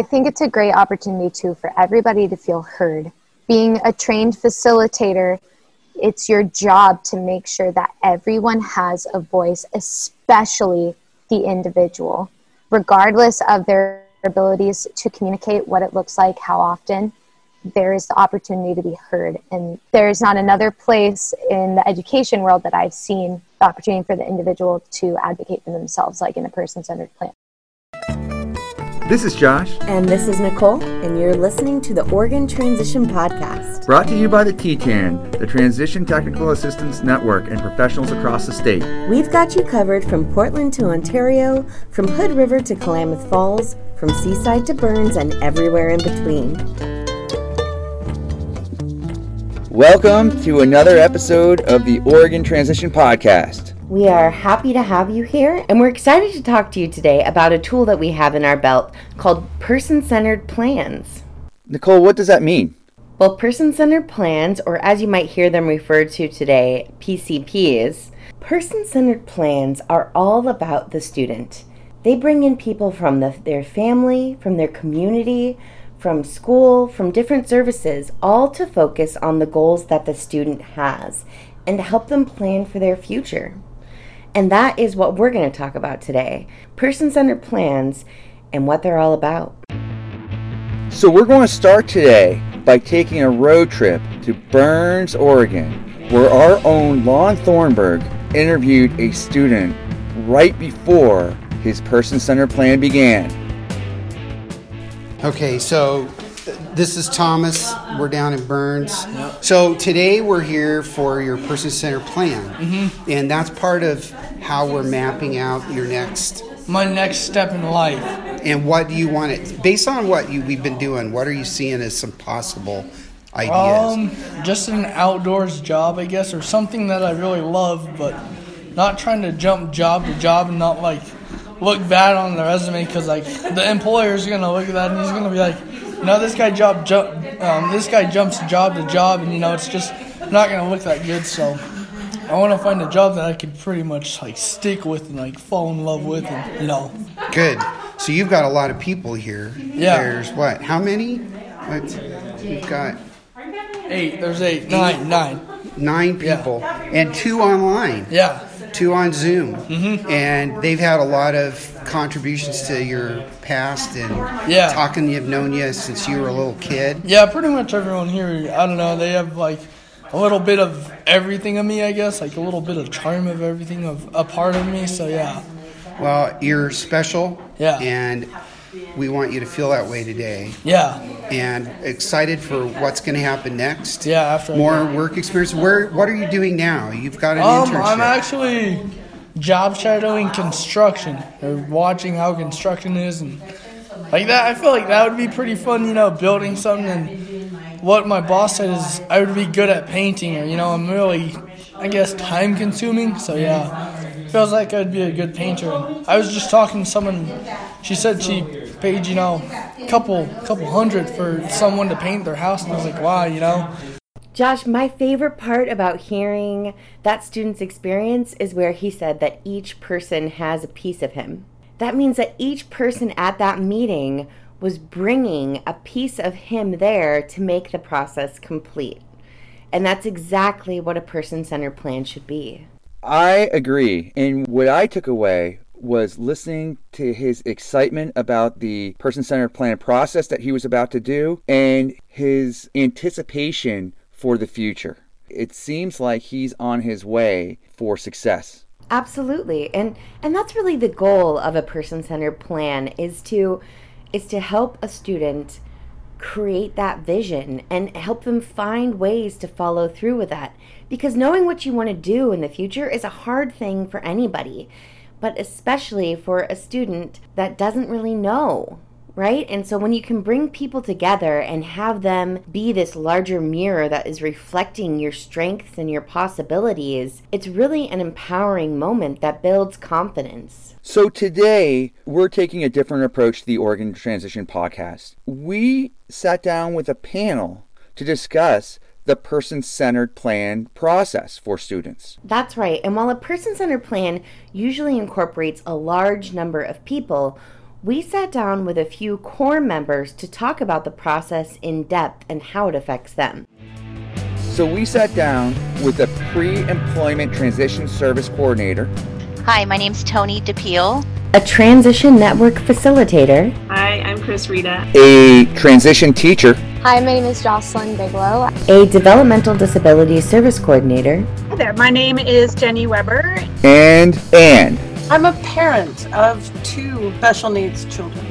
I think it's a great opportunity too for everybody to feel heard. Being a trained facilitator, it's your job to make sure that everyone has a voice, especially the individual, regardless of their abilities to communicate what it looks like, how often. There is the opportunity to be heard. And there's not another place in the education world that I've seen the opportunity for the individual to advocate for themselves, like in a person centered plan. This is Josh. And this is Nicole, and you're listening to the Oregon Transition Podcast. Brought to you by the TTAN, the Transition Technical Assistance Network, and professionals across the state. We've got you covered from Portland to Ontario, from Hood River to Klamath Falls, from Seaside to Burns, and everywhere in between. Welcome to another episode of the Oregon Transition Podcast. We are happy to have you here, and we're excited to talk to you today about a tool that we have in our belt called Person Centered Plans. Nicole, what does that mean? Well, person centered plans, or as you might hear them referred to today, PCPs, person centered plans are all about the student. They bring in people from the, their family, from their community, from school, from different services, all to focus on the goals that the student has and to help them plan for their future. And that is what we're going to talk about today person centered plans and what they're all about. So, we're going to start today by taking a road trip to Burns, Oregon, where our own Lon Thornburg interviewed a student right before his person centered plan began. Okay, so this is Thomas. We're down in Burns. Yep. So today we're here for your person centered plan, mm-hmm. and that's part of how we're mapping out your next my next step in life. And what do you want it based on what you we've been doing? What are you seeing as some possible ideas? Um, just an outdoors job, I guess, or something that I really love, but not trying to jump job to job and not like look bad on the resume because like the employer's gonna look at that and he's gonna be like, you know, this guy job jump, um, this guy jumps job to job, and you know, it's just not gonna look that good. So I want to find a job that I could pretty much like stick with and like fall in love with, and you know. Good. So you've got a lot of people here. Yeah. There's what? How many? What? You've got eight. There's eight. Nine. Nine. Nine people, yeah. and two online. Yeah. Two on Zoom, mm-hmm. and they've had a lot of contributions to your past and yeah. talking. You've known you since you were a little kid. Yeah, pretty much everyone here. I don't know. They have like a little bit of everything of me, I guess, like a little bit of charm of everything of a part of me. So yeah. Well, you're special. Yeah. And we want you to feel that way today. Yeah. And excited for what's going to happen next. Yeah, after more work experience. Where? What are you doing now? You've got an um, internship. I'm actually job shadowing construction or watching how construction is and like that. I feel like that would be pretty fun. You know, building something and what my boss said is I would be good at painting, or you know, I'm really, I guess, time consuming. So yeah, feels like I'd be a good painter. And I was just talking to someone. She said she paid, you know, a couple couple hundred for someone to paint their house, and I was like, wow, you know. Josh, my favorite part about hearing that student's experience is where he said that each person has a piece of him. That means that each person at that meeting was bringing a piece of him there to make the process complete. And that's exactly what a person centered plan should be. I agree. And what I took away was listening to his excitement about the person centered plan process that he was about to do and his anticipation for the future. It seems like he's on his way for success. Absolutely. And and that's really the goal of a person centered plan is to is to help a student create that vision and help them find ways to follow through with that. Because knowing what you want to do in the future is a hard thing for anybody, but especially for a student that doesn't really know right? And so when you can bring people together and have them be this larger mirror that is reflecting your strengths and your possibilities, it's really an empowering moment that builds confidence. So today, we're taking a different approach to the Oregon Transition podcast. We sat down with a panel to discuss the person centered plan process for students. That's right. And while a person centered plan usually incorporates a large number of people, we sat down with a few core members to talk about the process in depth and how it affects them. So we sat down with a pre-employment transition service coordinator. Hi, my name's Tony DePeel. A transition network facilitator. Hi, I'm Chris Rita. A transition teacher. Hi, my name is Jocelyn Bigelow. A developmental disability service coordinator. Hi there, my name is Jenny Weber. And and I'm a parent of two special needs children.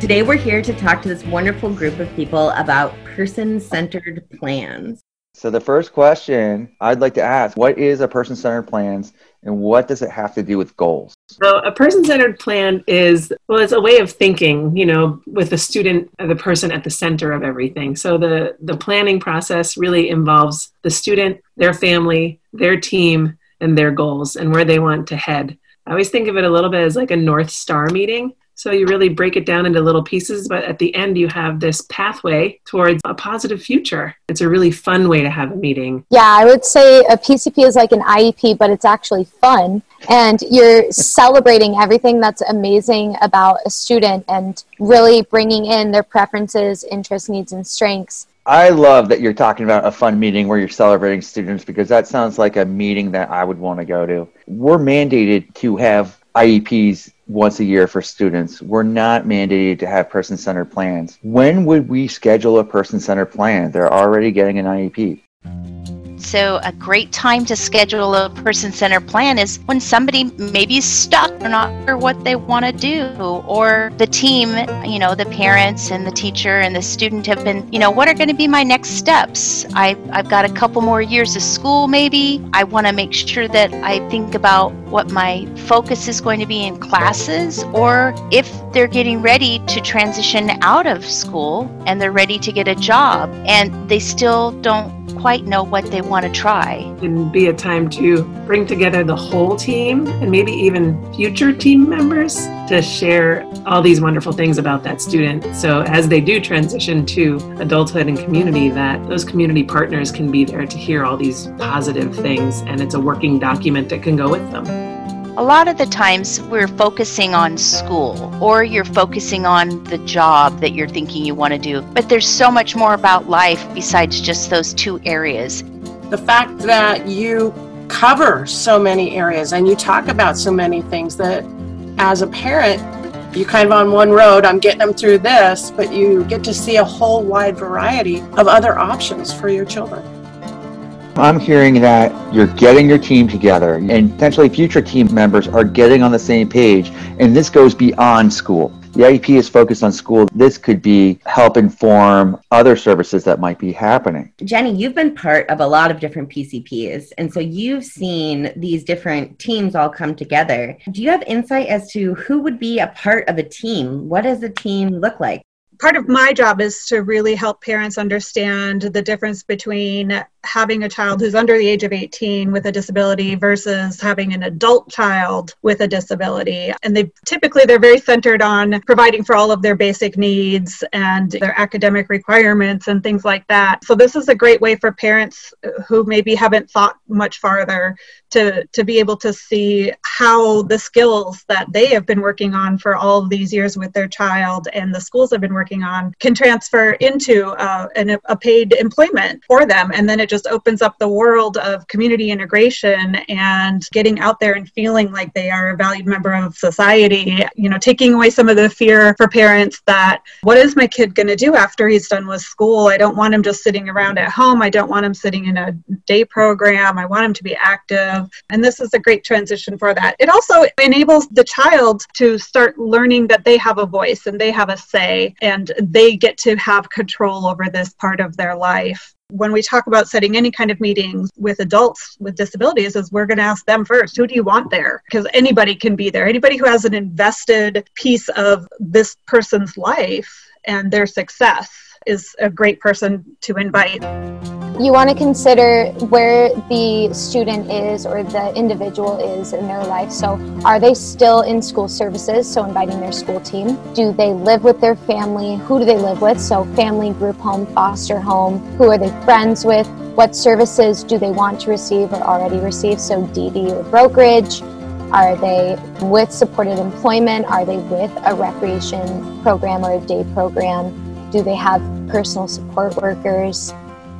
Today we're here to talk to this wonderful group of people about person-centered plans. So the first question I'd like to ask, what is a person-centered plans and what does it have to do with goals? So a person-centered plan is well, it's a way of thinking, you know, with the student, the person at the center of everything. So the the planning process really involves the student, their family, their team, and their goals and where they want to head. I always think of it a little bit as like a North Star meeting. So you really break it down into little pieces, but at the end, you have this pathway towards a positive future. It's a really fun way to have a meeting. Yeah, I would say a PCP is like an IEP, but it's actually fun. And you're celebrating everything that's amazing about a student and really bringing in their preferences, interests, needs, and strengths. I love that you're talking about a fun meeting where you're celebrating students because that sounds like a meeting that I would want to go to. We're mandated to have IEPs once a year for students. We're not mandated to have person centered plans. When would we schedule a person centered plan? They're already getting an IEP. So, a great time to schedule a person centered plan is when somebody maybe is stuck or not sure what they want to do, or the team, you know, the parents and the teacher and the student have been, you know, what are going to be my next steps? I, I've got a couple more years of school, maybe. I want to make sure that I think about what my focus is going to be in classes, or if they're getting ready to transition out of school and they're ready to get a job and they still don't quite know what they want to try. And be a time to bring together the whole team and maybe even future team members to share all these wonderful things about that student. So as they do transition to adulthood and community, that those community partners can be there to hear all these positive things and it's a working document that can go with them. A lot of the times we're focusing on school or you're focusing on the job that you're thinking you want to do, but there's so much more about life besides just those two areas. The fact that you cover so many areas and you talk about so many things that as a parent, you kind of on one road, I'm getting them through this, but you get to see a whole wide variety of other options for your children. I'm hearing that you're getting your team together and potentially future team members are getting on the same page, and this goes beyond school. The IEP is focused on school. This could be help inform other services that might be happening. Jenny, you've been part of a lot of different PCPs, and so you've seen these different teams all come together. Do you have insight as to who would be a part of a team? What does a team look like? Part of my job is to really help parents understand the difference between having a child who's under the age of 18 with a disability versus having an adult child with a disability. And they typically they're very centered on providing for all of their basic needs and their academic requirements and things like that. So this is a great way for parents who maybe haven't thought much farther to to be able to see how the skills that they have been working on for all these years with their child and the schools have been working on can transfer into uh, an, a paid employment for them. And then it just opens up the world of community integration and getting out there and feeling like they are a valued member of society. You know, taking away some of the fear for parents that what is my kid going to do after he's done with school? I don't want him just sitting around at home. I don't want him sitting in a day program. I want him to be active. And this is a great transition for that. It also enables the child to start learning that they have a voice and they have a say and they get to have control over this part of their life when we talk about setting any kind of meetings with adults with disabilities is we're going to ask them first who do you want there? Because anybody can be there. Anybody who has an invested piece of this person's life and their success is a great person to invite you want to consider where the student is or the individual is in their life. So, are they still in school services? So, inviting their school team. Do they live with their family? Who do they live with? So, family, group home, foster home. Who are they friends with? What services do they want to receive or already receive? So, DD or brokerage. Are they with supported employment? Are they with a recreation program or a day program? Do they have personal support workers?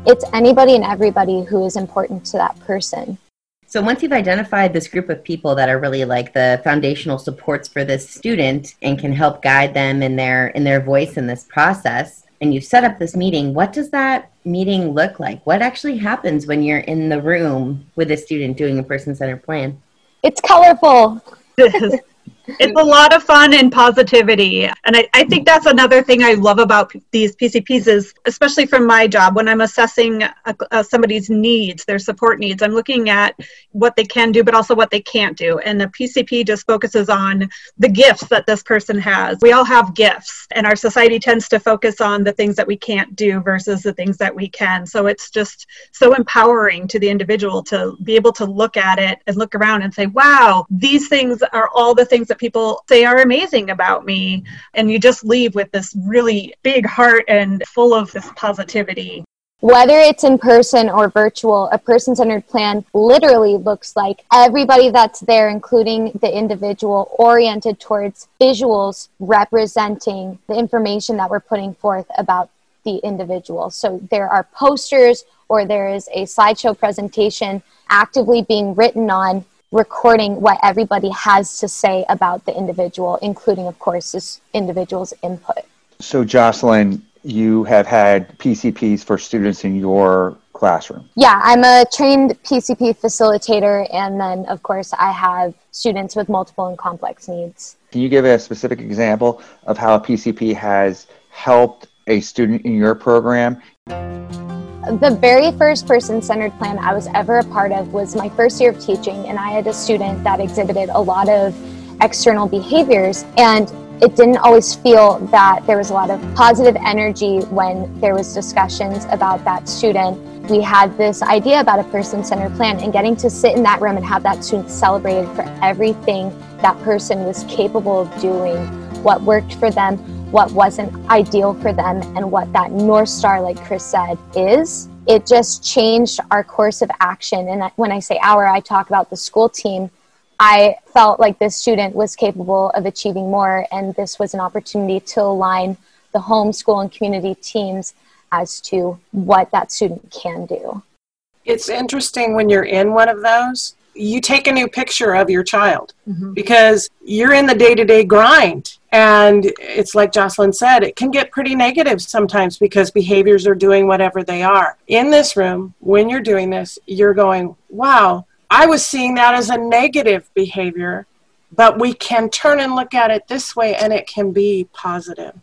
It's anybody and everybody who is important to that person. So once you've identified this group of people that are really like the foundational supports for this student and can help guide them in their in their voice in this process, and you've set up this meeting, what does that meeting look like? What actually happens when you're in the room with a student doing a person-centered plan? It's colorful. it's a lot of fun and positivity. And I, I, think that's another thing i love about these pcps is especially from my job when i'm assessing a, a, somebody's needs their support needs i'm looking at what they can do but also what they can't do. And the pcp just focuses on the gifts that this person has. We all have gifts and our society tends to focus on the things that we can't do versus the things that we can. So it's just so empowering to the individual to be able to look at it and look around and say wow these things are all the things that people say are amazing about me. And you just leave with this really big heart and full of this positivity. Whether it's in person or virtual, a person centered plan literally looks like everybody that's there, including the individual, oriented towards visuals representing the information that we're putting forth about the individual. So there are posters or there is a slideshow presentation actively being written on recording what everybody has to say about the individual, including, of course, this individual's input. So, Jocelyn, you have had PCPs for students in your classroom. Yeah, I'm a trained PCP facilitator, and then, of course, I have students with multiple and complex needs. Can you give a specific example of how a PCP has helped a student in your program? The very first person centered plan I was ever a part of was my first year of teaching, and I had a student that exhibited a lot of external behaviors. And it didn't always feel that there was a lot of positive energy when there was discussions about that student we had this idea about a person-centered plan and getting to sit in that room and have that student celebrated for everything that person was capable of doing what worked for them what wasn't ideal for them and what that North Star, like Chris said, is. It just changed our course of action. And when I say our, I talk about the school team. I felt like this student was capable of achieving more, and this was an opportunity to align the home, school, and community teams as to what that student can do. It's interesting when you're in one of those, you take a new picture of your child mm-hmm. because you're in the day to day grind and it's like Jocelyn said, it can get pretty negative sometimes because behaviors are doing whatever they are. In this room, when you're doing this, you're going, wow, I was seeing that as a negative behavior, but we can turn and look at it this way and it can be positive.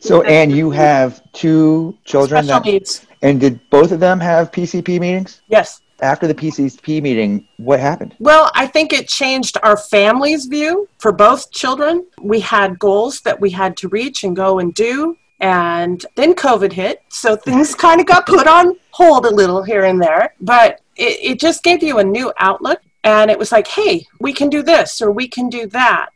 So, Anne, you have two children. Special that, needs. And did both of them have PCP meetings? Yes after the PCP meeting, what happened? Well, I think it changed our family's view for both children. We had goals that we had to reach and go and do. And then COVID hit, so things kind of got put on hold a little here and there. But it, it just gave you a new outlook. And it was like, hey, we can do this or we can do that.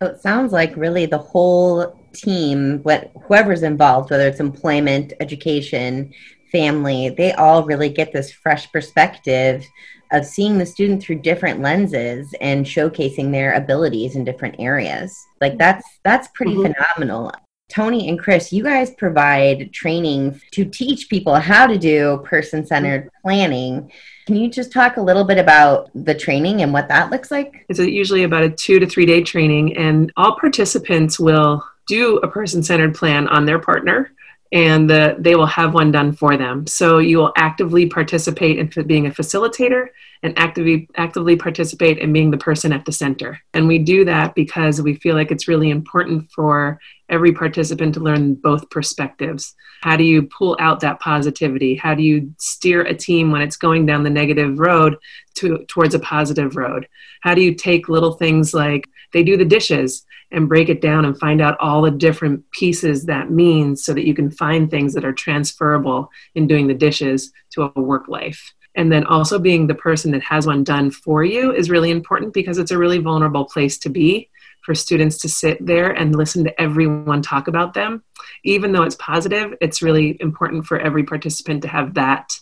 So it sounds like really the whole team, what whoever's involved, whether it's employment, education, family, they all really get this fresh perspective of seeing the student through different lenses and showcasing their abilities in different areas. Like that's that's pretty mm-hmm. phenomenal. Tony and Chris, you guys provide training to teach people how to do person centered planning. Can you just talk a little bit about the training and what that looks like? It's usually about a two to three day training, and all participants will do a person centered plan on their partner and the, they will have one done for them. So you will actively participate in being a facilitator and actively actively participate in being the person at the center. And we do that because we feel like it's really important for every participant to learn both perspectives. How do you pull out that positivity? How do you steer a team when it's going down the negative road to, towards a positive road? How do you take little things like they do the dishes and break it down and find out all the different pieces that means so that you can find things that are transferable in doing the dishes to a work life. And then also being the person that has one done for you is really important because it's a really vulnerable place to be for students to sit there and listen to everyone talk about them. Even though it's positive, it's really important for every participant to have that,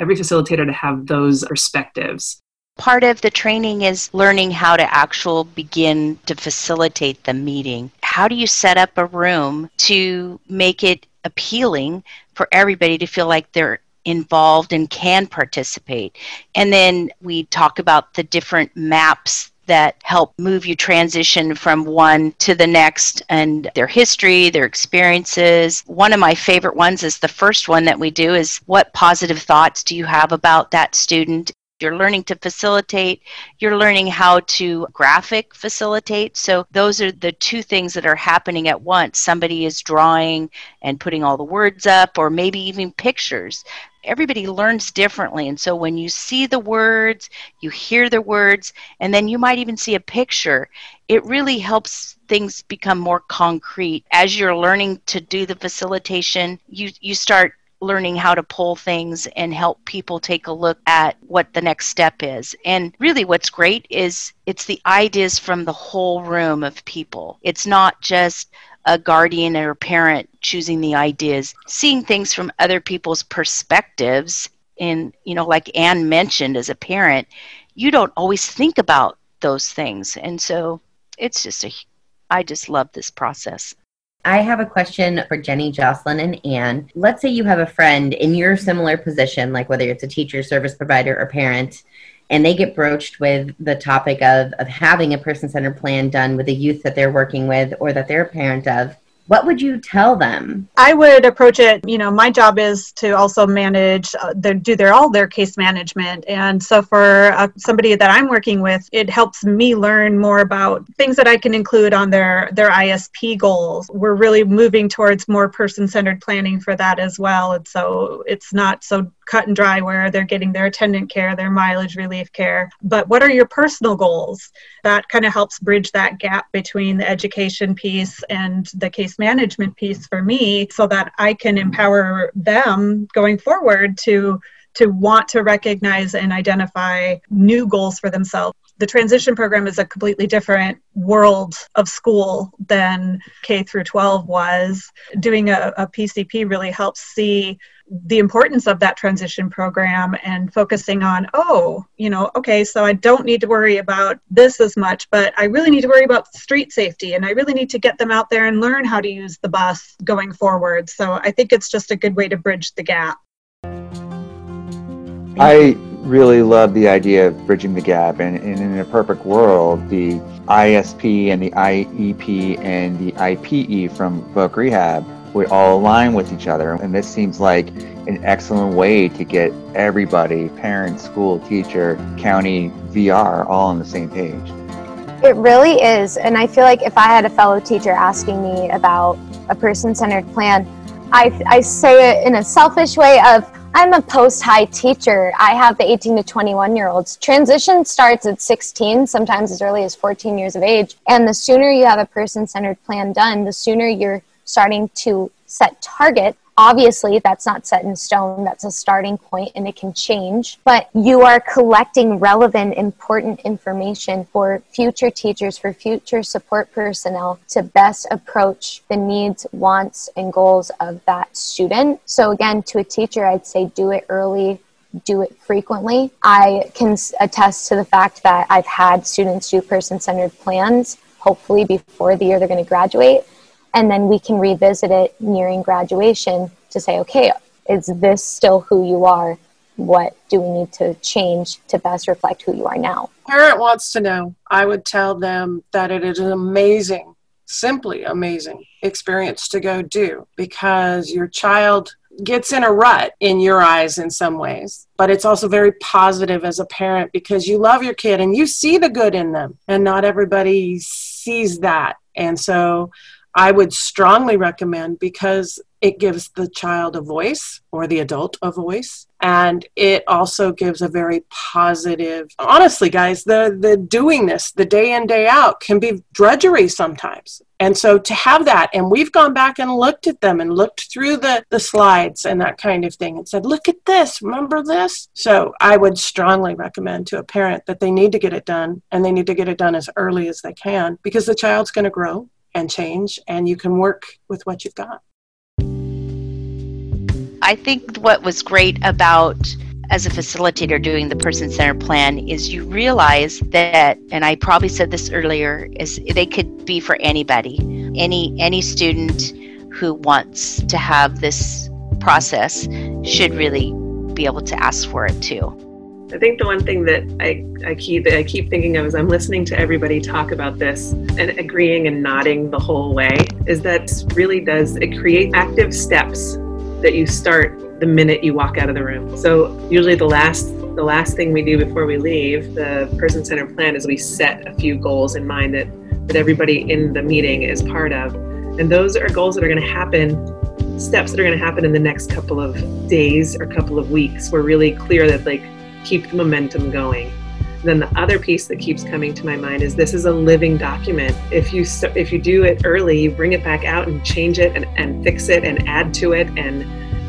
every facilitator to have those perspectives Part of the training is learning how to actually begin to facilitate the meeting. How do you set up a room to make it appealing for everybody to feel like they're involved and can participate? And then we talk about the different maps that help move you transition from one to the next and their history, their experiences. One of my favorite ones is the first one that we do is what positive thoughts do you have about that student? You're learning to facilitate, you're learning how to graphic facilitate. So, those are the two things that are happening at once. Somebody is drawing and putting all the words up, or maybe even pictures everybody learns differently. And so when you see the words, you hear the words, and then you might even see a picture, it really helps things become more concrete. As you're learning to do the facilitation, you, you start learning how to pull things and help people take a look at what the next step is. And really, what's great is it's the ideas from the whole room of people. It's not just a guardian or a parent choosing the ideas, seeing things from other people's perspectives. And, you know, like Anne mentioned, as a parent, you don't always think about those things. And so it's just a, I just love this process. I have a question for Jenny, Jocelyn, and Anne. Let's say you have a friend in your similar position, like whether it's a teacher, service provider, or parent, and they get broached with the topic of, of having a person centered plan done with the youth that they're working with or that they're a parent of, what would you tell them? I would approach it, you know, my job is to also manage, uh, their, do their all their case management. And so for uh, somebody that I'm working with, it helps me learn more about things that I can include on their, their ISP goals. We're really moving towards more person centered planning for that as well. And so it's not so cut and dry where they're getting their attendant care, their mileage relief care. But what are your personal goals? That kind of helps bridge that gap between the education piece and the case management piece for me so that I can empower them going forward to to want to recognize and identify new goals for themselves the transition program is a completely different world of school than K through 12 was. Doing a, a, PCP really helps see the importance of that transition program and focusing on, oh, you know, okay, so I don't need to worry about this as much, but I really need to worry about street safety and I really need to get them out there and learn how to use the bus going forward. So I think it's just a good way to bridge the gap. I really love the idea of bridging the gap, and, and, in a perfect world, the ISP and the IEP and the IPE from Voc Rehab would all align with each other. And this seems like an excellent way to get everybody parent, school, teacher, county, VR all on the same page. It really is. And I feel like if I had a fellow teacher asking me about a person centered plan, I, I say it in a selfish way of I'm a post high teacher. I have the 18 to 21 year olds. Transition starts at 16, sometimes as early as 14 years of age. And the sooner you have a person centered plan done, the sooner you're starting to set target. Obviously that's not set in stone. That's a starting point and it can change but you are collecting relevant important information for future teachers for future support personnel to best approach the needs wants and goals of that student. So again to a teacher i'd say do it early do it frequently. I can attest to the fact that i've had students do person-centered plans hopefully before the year they're going to graduate and then we can revisit it nearing graduation to say okay is this still who you are? What do we need to change to best reflect who you are now? Parent wants to know. I would tell them that it is an amazing simply amazing experience to go do because your child gets in a rut in your eyes in some ways but it's also very positive as a parent because you love your kid and you see the good in them and not everybody sees that. And so I would strongly recommend because it gives the child a voice or the adult a voice. And it also gives a very positive honestly guys the the doing this the day in day out can be drudgery sometimes. And so to have that and we've gone back and looked at them and looked through the the slides and that kind of thing and said look at this remember this? So i would strongly recommend to a parent that they need to get it done and they need to get it done as early as they can because the child's going to grow and change, and you can work with what you've got. I think what was great about as a facilitator doing the person centered plan is you realize that and I probably said this earlier is they could be for anybody any any student who wants to have this process should really be able to ask for it too. I think the one thing that I, I keep I keep thinking of as I'm listening to everybody talk about this and agreeing and nodding the whole way is that really does it create active steps that you start the minute you walk out of the room. So usually the last the last thing we do before we leave the person centered plan is we set a few goals in mind that that everybody in the meeting is part of. And those are goals that are going to happen steps that are going to happen in the next couple of days or couple of weeks. We're really clear that like keep the momentum going. Then the other piece that keeps coming to my mind is this is a living document. If you if you do it early, you bring it back out and change it and, and fix it and add to it and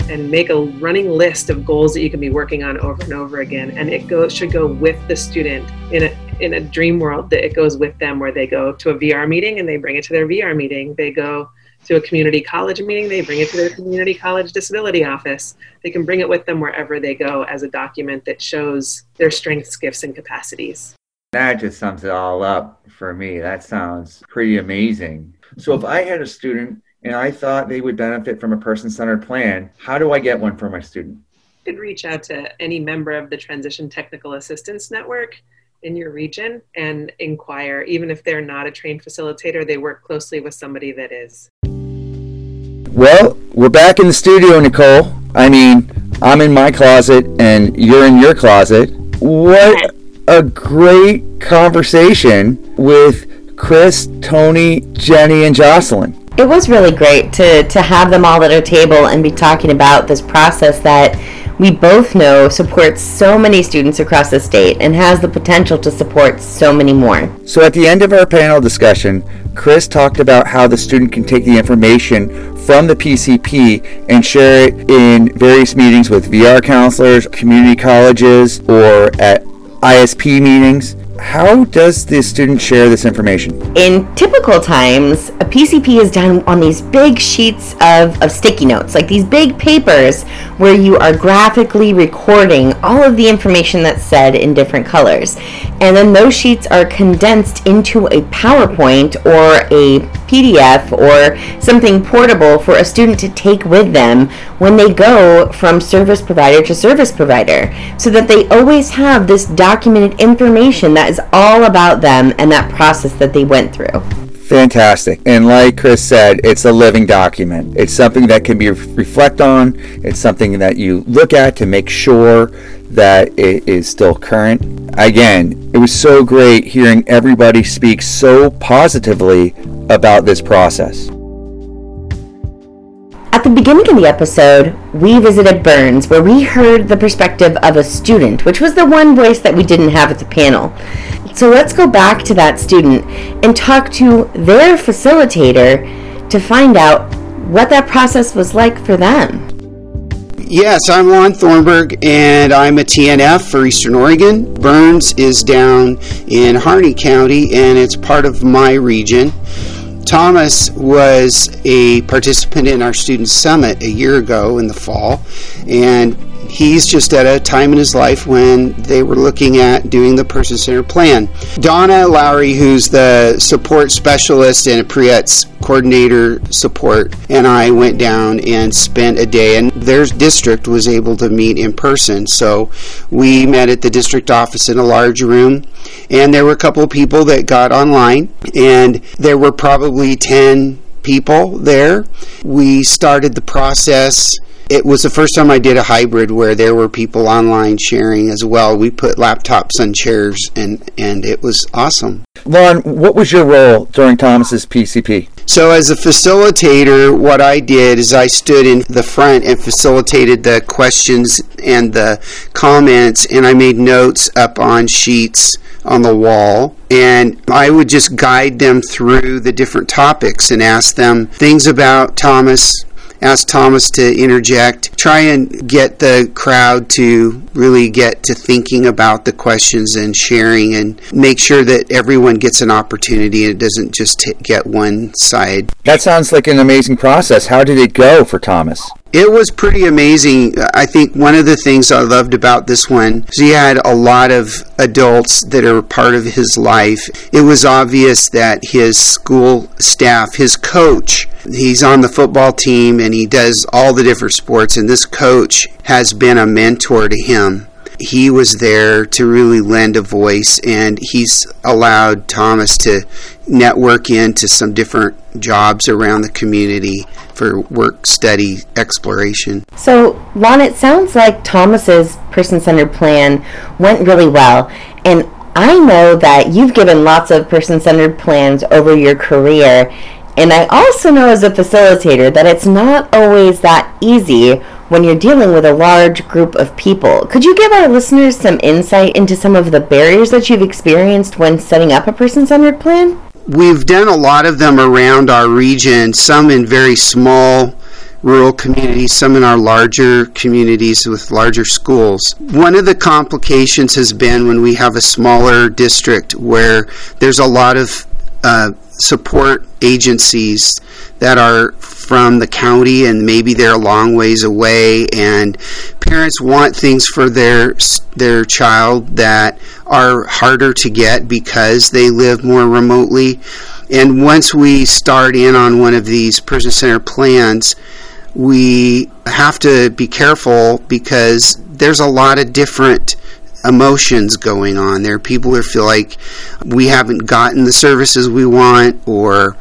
and make a running list of goals that you can be working on over and over again. And it goes should go with the student in a in a dream world that it goes with them where they go to a VR meeting and they bring it to their VR meeting. They go to a community college meeting, they bring it to their community college disability office. They can bring it with them wherever they go as a document that shows their strengths, gifts, and capacities. That just sums it all up for me. That sounds pretty amazing. So, if I had a student and I thought they would benefit from a person centered plan, how do I get one for my student? You could reach out to any member of the Transition Technical Assistance Network in your region and inquire. Even if they're not a trained facilitator, they work closely with somebody that is. Well, we're back in the studio, Nicole. I mean, I'm in my closet and you're in your closet. What a great conversation with Chris, Tony, Jenny, and Jocelyn. It was really great to, to have them all at a table and be talking about this process that we both know supports so many students across the state and has the potential to support so many more. So, at the end of our panel discussion, Chris talked about how the student can take the information from the PCP and share it in various meetings with VR counselors, community colleges, or at ISP meetings. How does the student share this information? In typical times, a PCP is done on these big sheets of, of sticky notes, like these big papers where you are graphically recording all of the information that's said in different colors. And then those sheets are condensed into a PowerPoint or a PDF or something portable for a student to take with them when they go from service provider to service provider so that they always have this documented information that is all about them and that process that they went through. Fantastic. And like Chris said, it's a living document. It's something that can be reflect on. It's something that you look at to make sure that it is still current. Again, it was so great hearing everybody speak so positively about this process. At the beginning of the episode, we visited Burns, where we heard the perspective of a student, which was the one voice that we didn't have at the panel. So let's go back to that student and talk to their facilitator to find out what that process was like for them. Yes, I'm Lon Thornburg, and I'm a TNF for Eastern Oregon. Burns is down in Harney County, and it's part of my region. Thomas was a participant in our student summit a year ago in the fall, and he's just at a time in his life when they were looking at doing the person centered plan. Donna Lowry, who's the support specialist and a Pre-ETS coordinator support, and I went down and spent a day, and their district was able to meet in person. So we met at the district office in a large room, and there were a couple of people that got online, and there were probably 10 people there. We started the process it was the first time I did a hybrid where there were people online sharing as well. We put laptops on chairs and, and it was awesome. Lon, what was your role during Thomas's PCP? So, as a facilitator, what I did is I stood in the front and facilitated the questions and the comments, and I made notes up on sheets on the wall. And I would just guide them through the different topics and ask them things about Thomas, ask Thomas to interject, try and get the crowd to really get to thinking about the questions and sharing and make sure that everyone gets an opportunity and it doesn't just t- get one side. That sounds like an amazing process. How did it go for Thomas? It was pretty amazing. I think one of the things I loved about this one is he had a lot of adults that are part of his life. It was obvious that his school staff, his coach, he's on the football team and he does all the different sports, and this coach has been a mentor to him he was there to really lend a voice, and he's allowed Thomas to network into some different jobs around the community for work study exploration. So, Lon, it sounds like Thomas's person centered plan went really well. And I know that you've given lots of person centered plans over your career. And I also know as a facilitator that it's not always that easy when you're dealing with a large group of people. Could you give our listeners some insight into some of the barriers that you've experienced when setting up a person centered plan? We've done a lot of them around our region, some in very small rural communities, some in our larger communities with larger schools. One of the complications has been when we have a smaller district where there's a lot of uh, support agencies that are from the county and maybe they're a long ways away and parents want things for their their child that are harder to get because they live more remotely. And once we start in on one of these person centered plans we have to be careful because there's a lot of different emotions going on there. are People who feel like we haven't gotten the services we want, or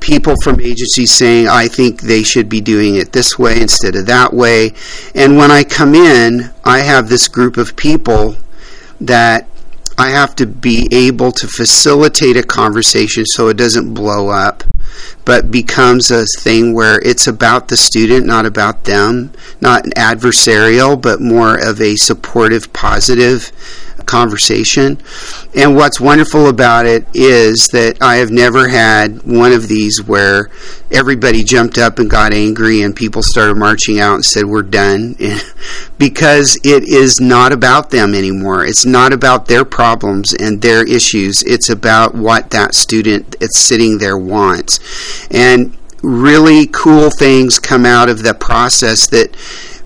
people from agencies saying, I think they should be doing it this way instead of that way. And when I come in, I have this group of people that I have to be able to facilitate a conversation so it doesn't blow up, but becomes a thing where it's about the student, not about them, not adversarial, but more of a supportive, positive conversation. And what's wonderful about it is that I have never had one of these where everybody jumped up and got angry and people started marching out and said, We're done. because it is not about them anymore. It's not about their problems and their issues. It's about what that student that's sitting there wants. And really cool things come out of the process that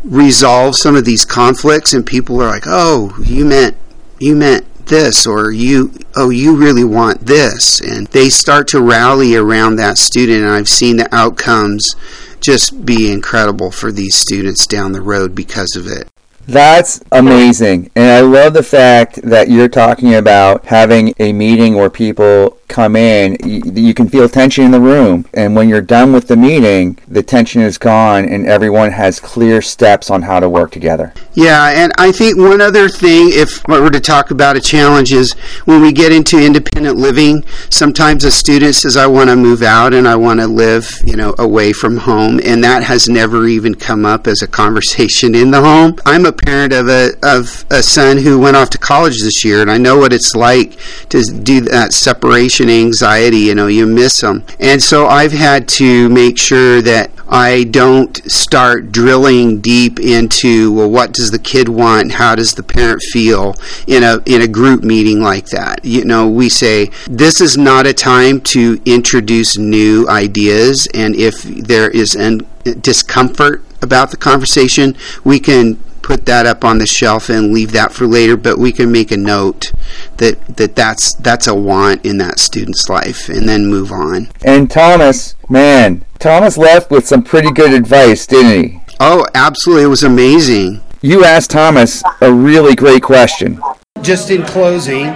resolve some of these conflicts and people are like oh you meant you meant this or you oh you really want this and they start to rally around that student and I've seen the outcomes just be incredible for these students down the road because of it. That's amazing. And I love the fact that you're talking about having a meeting where people come in, you, you, can feel tension in the room. And when you're done with the meeting, the tension is gone and everyone has clear steps on how to work together. Yeah, and I think one other thing, if we were to talk about a challenge, is when we get into independent living, sometimes a student says, I want to move out and I want to live, you know, away from home. And that has never even come up as a conversation in the home. I'm a parent of a, of a son who went off to college this year, and I know what it's like to do that separation anxiety, you know, you miss them. And so I've had to make sure that I don't start drilling deep into well what does the kid want how does the parent feel in a in a group meeting like that you know we say this is not a time to introduce new ideas and if there is an discomfort about the conversation we can put that up on the shelf and leave that for later but we can make a note that, that that's that's a want in that student's life and then move on. And thomas man thomas left with some pretty good advice didn't he? Oh absolutely. It was amazing. You asked thomas a really great question. Just in closing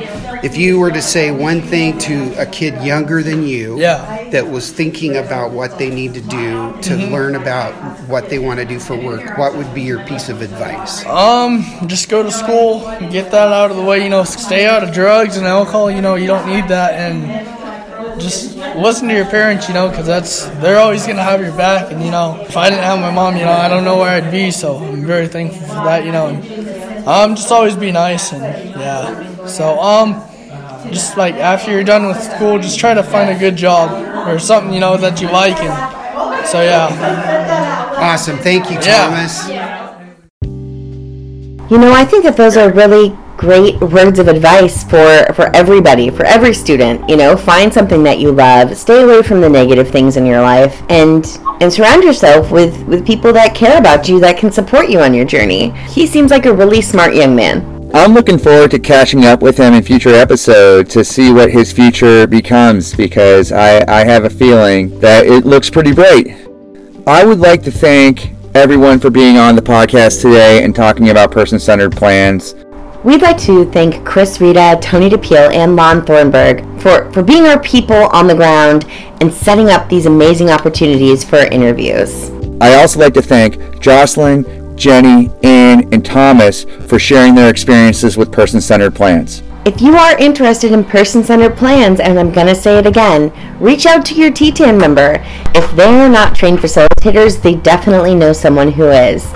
if you were to say one thing to a kid younger than you yeah. that was thinking about what they need to do to mm-hmm. learn about what they want to do for work, what would be your piece of advice? Um, just go to school, get that out of the way, you know, stay out of drugs and alcohol, you know, you don't need that and just listen to your parents, you know, because that's they're always gonna have your back. And you know, if I didn't have my mom, you know, I don't know where I'd be. So I'm very thankful for that, you know. And, um, just always be nice and yeah. So um, just like after you're done with school, just try to find a good job or something you know that you like. And so yeah. Awesome. Thank you, Thomas. Yeah. You know, I think that those are really great words of advice for for everybody, for every student. You know, find something that you love, stay away from the negative things in your life, and and surround yourself with with people that care about you that can support you on your journey. He seems like a really smart young man. I'm looking forward to catching up with him in future episodes to see what his future becomes because I, I have a feeling that it looks pretty bright. I would like to thank everyone for being on the podcast today and talking about person centered plans. We'd like to thank Chris Rita, Tony DePeel, and Lon Thornburg for, for being our people on the ground and setting up these amazing opportunities for interviews. I also like to thank Jocelyn, Jenny, Ann, and Thomas for sharing their experiences with person centered plans. If you are interested in person centered plans, and I'm going to say it again, reach out to your TTAN member. If they are not trained facilitators, they definitely know someone who is.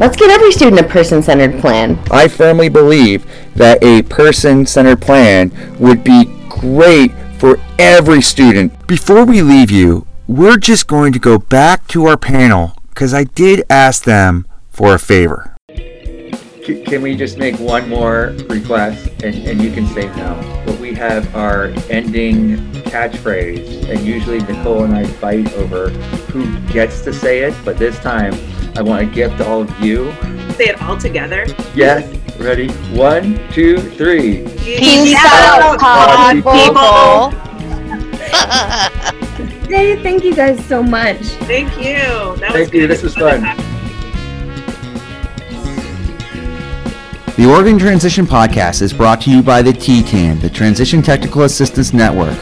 Let's get every student a person centered plan. I firmly believe that a person centered plan would be great for every student. Before we leave you, we're just going to go back to our panel because I did ask them for a favor. Can we just make one more request and, and you can say no? But we have our ending catchphrase, and usually Nicole and I fight over who gets to say it, but this time I want to gift to all of you. Say it all together. Yes, ready? One, two, three. Peace out, pod people. Hey, thank you guys so much. Thank you. That was Thank you, good. this was fun. The Oregon Transition Podcast is brought to you by the TTAN, the Transition Technical Assistance Network,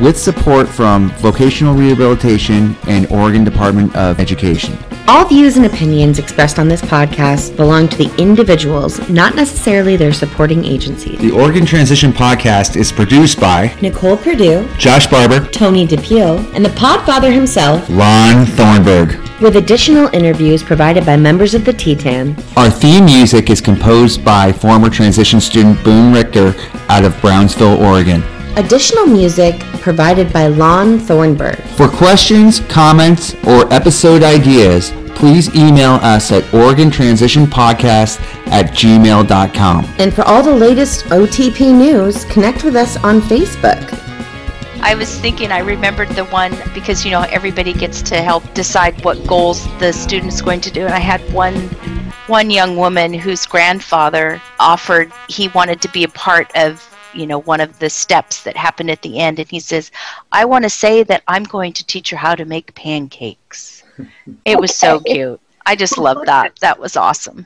with support from Vocational Rehabilitation and Oregon Department of Education. All views and opinions expressed on this podcast belong to the individuals, not necessarily their supporting agencies. The Oregon Transition Podcast is produced by Nicole Purdue, Josh Barber, Tony DePeel, and the Podfather himself, Lon Thornburg. with additional interviews provided by members of the TTAN. Our theme music is composed by former transition student Boone Richter out of Brownsville, Oregon. Additional music provided by Lon Thornburg. For questions, comments, or episode ideas, please email us at OregonTransitionPodcast at gmail.com. And for all the latest OTP news, connect with us on Facebook. I was thinking, I remembered the one because you know everybody gets to help decide what goals the student's going to do, and I had one one young woman whose grandfather offered he wanted to be a part of you know one of the steps that happened at the end, and he says, "I want to say that I'm going to teach her how to make pancakes." It was so cute. I just loved that. That was awesome.